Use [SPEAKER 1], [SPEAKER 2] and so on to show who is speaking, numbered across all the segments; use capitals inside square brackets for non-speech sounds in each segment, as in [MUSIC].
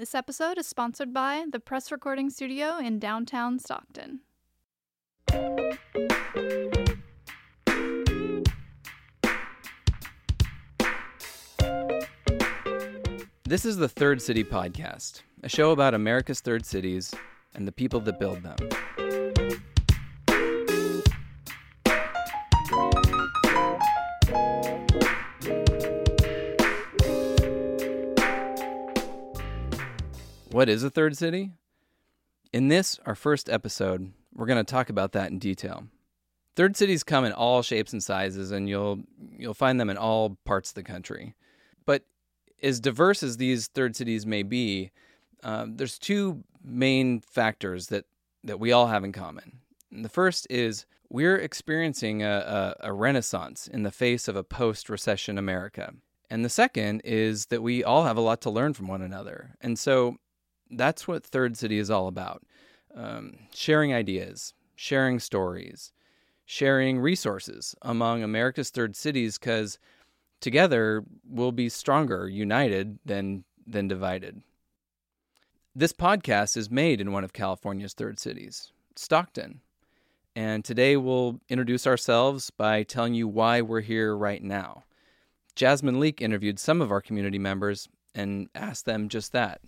[SPEAKER 1] This episode is sponsored by the Press Recording Studio in downtown Stockton.
[SPEAKER 2] This is the Third City Podcast, a show about America's third cities and the people that build them. What is a third city? In this, our first episode, we're going to talk about that in detail. Third cities come in all shapes and sizes, and you'll you'll find them in all parts of the country. But as diverse as these third cities may be, um, there's two main factors that that we all have in common. And the first is we're experiencing a, a, a renaissance in the face of a post-recession America. And the second is that we all have a lot to learn from one another. And so that's what Third City is all about um, sharing ideas, sharing stories, sharing resources among America's third cities because together we'll be stronger united than, than divided. This podcast is made in one of California's third cities, Stockton. And today we'll introduce ourselves by telling you why we're here right now. Jasmine Leek interviewed some of our community members and asked them just that.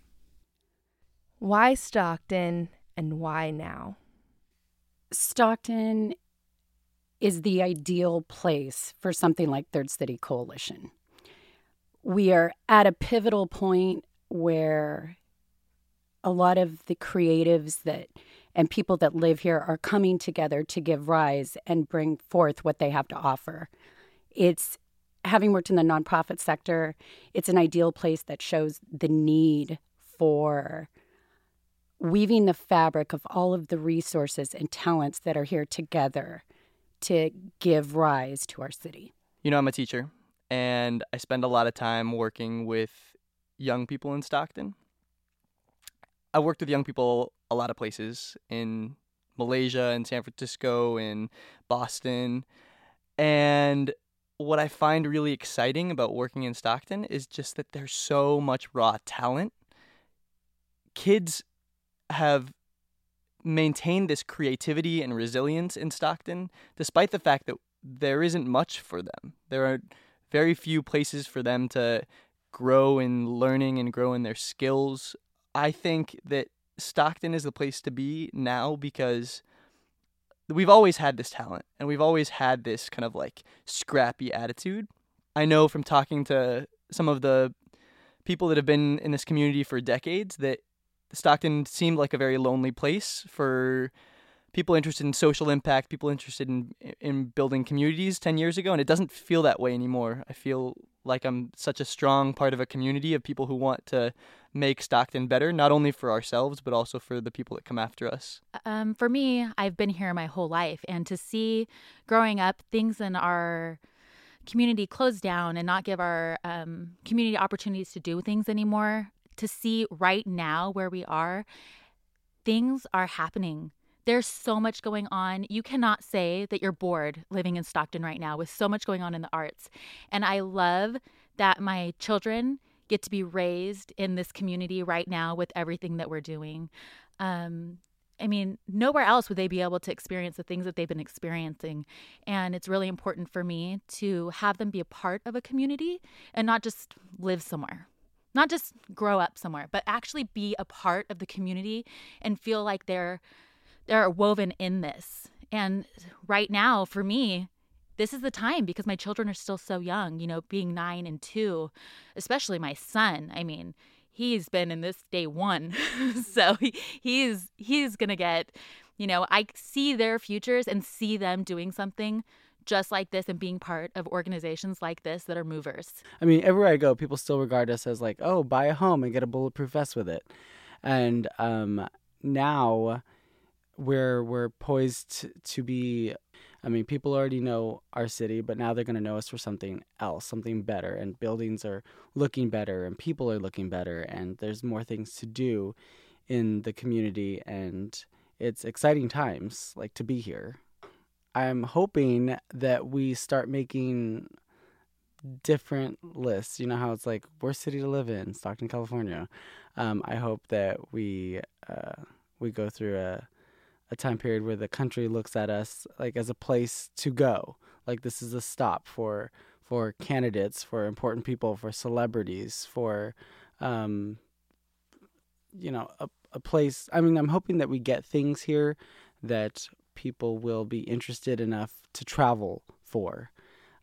[SPEAKER 3] Why Stockton and why now?
[SPEAKER 4] Stockton is the ideal place for something like Third City Coalition. We are at a pivotal point where a lot of the creatives that and people that live here are coming together to give rise and bring forth what they have to offer. It's having worked in the nonprofit sector, it's an ideal place that shows the need for weaving the fabric of all of the resources and talents that are here together to give rise to our city.
[SPEAKER 5] You know, I'm a teacher and I spend a lot of time working with young people in Stockton. I worked with young people a lot of places in Malaysia in San Francisco in Boston. And what I find really exciting about working in Stockton is just that there's so much raw talent. Kids have maintained this creativity and resilience in Stockton, despite the fact that there isn't much for them. There are very few places for them to grow in learning and grow in their skills. I think that Stockton is the place to be now because we've always had this talent and we've always had this kind of like scrappy attitude. I know from talking to some of the people that have been in this community for decades that Stockton seemed like a very lonely place for people interested in social impact, people interested in in building communities 10 years ago and it doesn't feel that way anymore. I feel like I'm such a strong part of a community of people who want to make Stockton better, not only for ourselves, but also for the people that come after us?
[SPEAKER 6] Um, for me, I've been here my whole life, and to see growing up things in our community close down and not give our um, community opportunities to do things anymore, to see right now where we are, things are happening. There's so much going on. You cannot say that you're bored living in Stockton right now with so much going on in the arts. And I love that my children get to be raised in this community right now with everything that we're doing. Um, I mean, nowhere else would they be able to experience the things that they've been experiencing. And it's really important for me to have them be a part of a community and not just live somewhere, not just grow up somewhere, but actually be a part of the community and feel like they're they're woven in this. And right now, for me, this is the time because my children are still so young, you know, being nine and two, especially my son. I mean, he's been in this day one. [LAUGHS] so he, he's he's gonna get, you know, I see their futures and see them doing something just like this and being part of organizations like this that are movers.
[SPEAKER 7] I mean, everywhere I go, people still regard us as like, oh, buy a home and get a bulletproof vest with it. And um, now we're we're poised to be I mean, people already know our city, but now they're going to know us for something else, something better. And buildings are looking better, and people are looking better, and there's more things to do in the community. And it's exciting times, like to be here. I'm hoping that we start making different lists. You know how it's like worst city to live in, Stockton, California. Um, I hope that we uh, we go through a a time period where the country looks at us like as a place to go. Like this is a stop for for candidates, for important people, for celebrities, for um, you know a a place. I mean, I'm hoping that we get things here that people will be interested enough to travel for.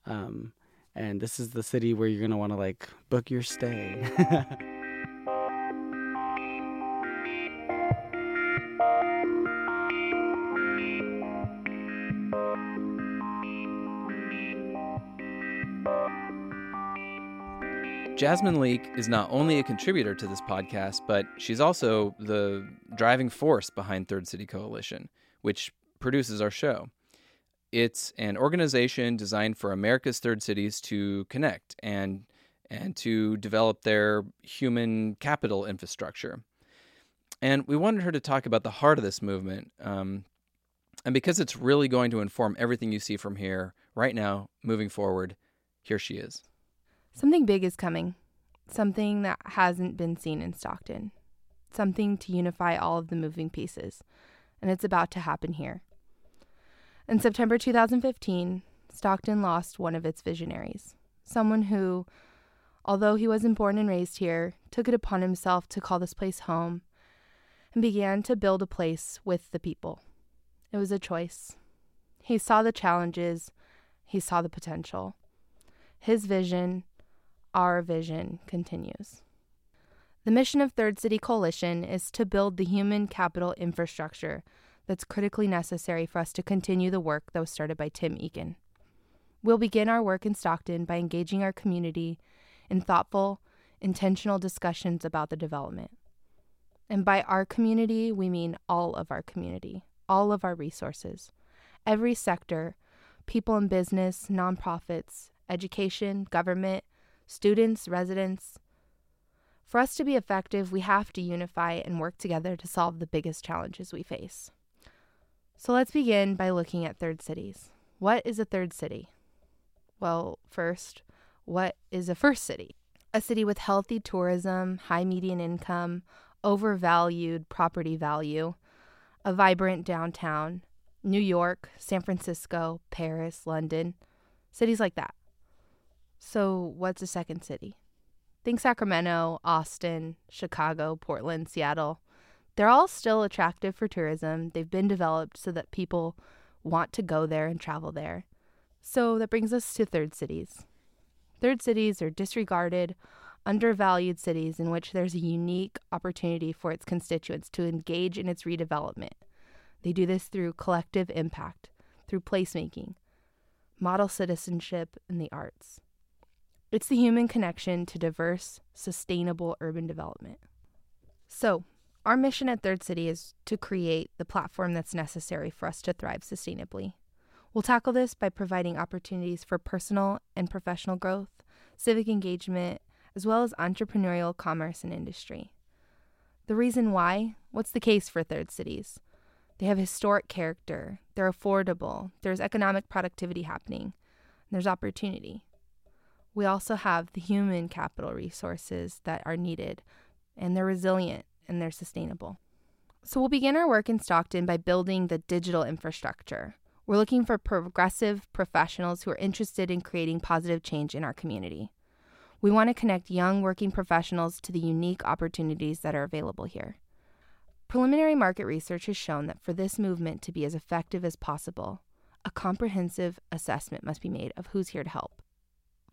[SPEAKER 7] Um, and this is the city where you're going to want to like book your stay. [LAUGHS]
[SPEAKER 2] Jasmine Leake is not only a contributor to this podcast, but she's also the driving force behind Third City Coalition, which produces our show. It's an organization designed for America's third cities to connect and and to develop their human capital infrastructure. And we wanted her to talk about the heart of this movement. Um, and because it's really going to inform everything you see from here right now, moving forward, here she is.
[SPEAKER 3] Something big is coming. Something that hasn't been seen in Stockton. Something to unify all of the moving pieces. And it's about to happen here. In September 2015, Stockton lost one of its visionaries. Someone who, although he wasn't born and raised here, took it upon himself to call this place home and began to build a place with the people. It was a choice. He saw the challenges, he saw the potential. His vision, our vision continues. The mission of Third City Coalition is to build the human capital infrastructure that's critically necessary for us to continue the work that was started by Tim Egan. We'll begin our work in Stockton by engaging our community in thoughtful, intentional discussions about the development. And by our community, we mean all of our community, all of our resources, every sector people in business, nonprofits, education, government, students, residents. For us to be effective, we have to unify and work together to solve the biggest challenges we face. So let's begin by looking at third cities. What is a third city? Well, first, what is a first city? A city with healthy tourism, high median income, overvalued property value, a vibrant downtown, New York, San Francisco, Paris, London, cities like that. So, what's a second city? Think Sacramento, Austin, Chicago, Portland, Seattle. They're all still attractive for tourism. They've been developed so that people want to go there and travel there. So that brings us to third cities. Third cities are disregarded, undervalued cities in which there's a unique opportunity for its constituents to engage in its redevelopment. They do this through collective impact, through placemaking, model citizenship, and the arts. It's the human connection to diverse, sustainable urban development. So, our mission at Third City is to create the platform that's necessary for us to thrive sustainably. We'll tackle this by providing opportunities for personal and professional growth, civic engagement, as well as entrepreneurial commerce and industry. The reason why? What's the case for third cities? They have historic character, they're affordable, there's economic productivity happening, there's opportunity. We also have the human capital resources that are needed, and they're resilient and they're sustainable. So, we'll begin our work in Stockton by building the digital infrastructure. We're looking for progressive professionals who are interested in creating positive change in our community. We want to connect young working professionals to the unique opportunities that are available here. Preliminary market research has shown that for this movement to be as effective as possible, a comprehensive assessment must be made of who's here to help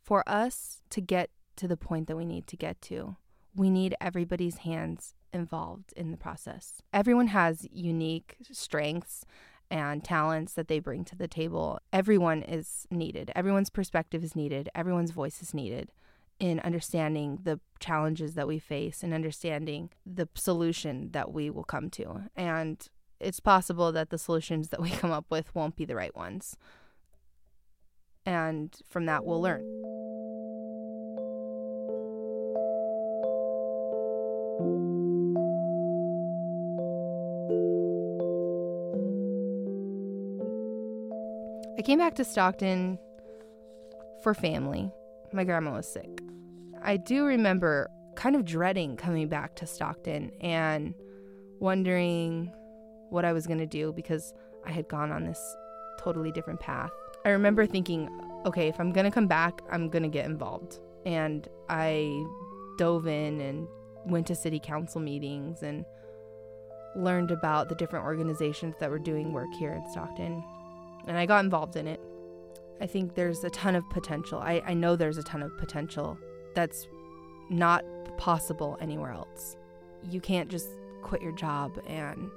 [SPEAKER 3] for us to get to the point that we need to get to, we need everybody's hands involved in the process. Everyone has unique strengths and talents that they bring to the table. Everyone is needed. Everyone's perspective is needed. Everyone's voice is needed in understanding the challenges that we face and understanding the solution that we will come to. And it's possible that the solutions that we come up with won't be the right ones. And from that, we'll learn. I came back to Stockton for family. My grandma was sick. I do remember kind of dreading coming back to Stockton and wondering what I was going to do because I had gone on this totally different path. I remember thinking, okay, if I'm going to come back, I'm going to get involved. And I dove in and went to city council meetings and learned about the different organizations that were doing work here in Stockton. And I got involved in it. I think there's a ton of potential. I, I know there's a ton of potential that's not possible anywhere else. You can't just quit your job and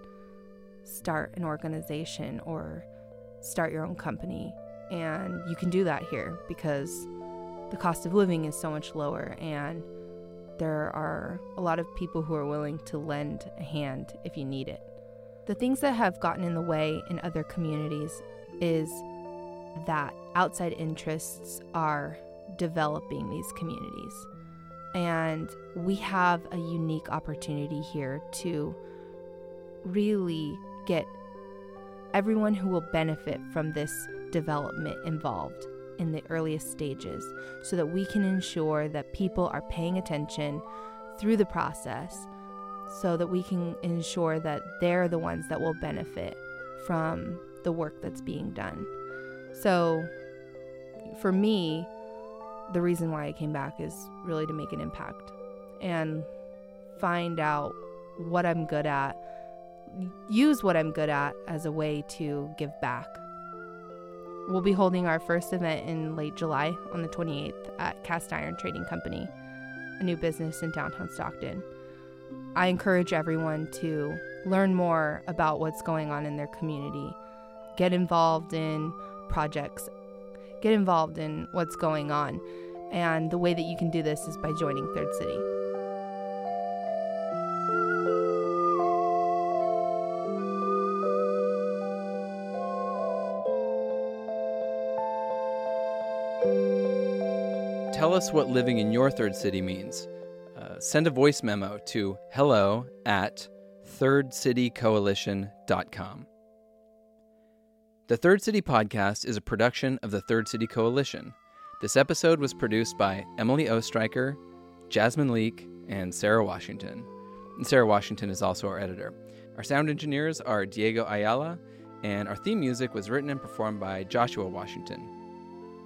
[SPEAKER 3] start an organization or start your own company. And you can do that here because the cost of living is so much lower and there are a lot of people who are willing to lend a hand if you need it. The things that have gotten in the way in other communities is that outside interests are developing these communities. And we have a unique opportunity here to really get everyone who will benefit from this development involved in the earliest stages so that we can ensure that people are paying attention through the process so that we can ensure that they're the ones that will benefit from the work that's being done. So, for me, the reason why I came back is really to make an impact and find out what I'm good at, use what I'm good at as a way to give back. We'll be holding our first event in late July on the 28th at Cast Iron Trading Company, a new business in downtown Stockton. I encourage everyone to learn more about what's going on in their community, get involved in projects, get involved in what's going on. And the way that you can do this is by joining Third City.
[SPEAKER 2] Us what living in your third city means. Uh, send a voice memo to hello at thirdcitycoalition.com. The Third City Podcast is a production of the Third City Coalition. This episode was produced by Emily Ostreicher, Jasmine Leake, and Sarah Washington. And Sarah Washington is also our editor. Our sound engineers are Diego Ayala, and our theme music was written and performed by Joshua Washington.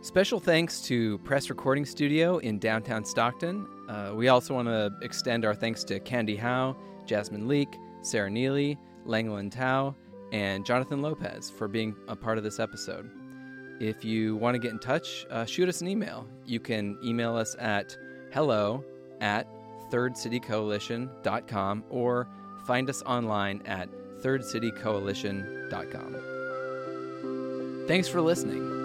[SPEAKER 2] Special thanks to Press Recording Studio in downtown Stockton. Uh, we also want to extend our thanks to Candy Howe, Jasmine Leek, Sarah Neely, Langland Tao, and Jonathan Lopez for being a part of this episode. If you want to get in touch, uh, shoot us an email. You can email us at hello at thirdcitycoalition.com or find us online at thirdcitycoalition.com. Thanks for listening.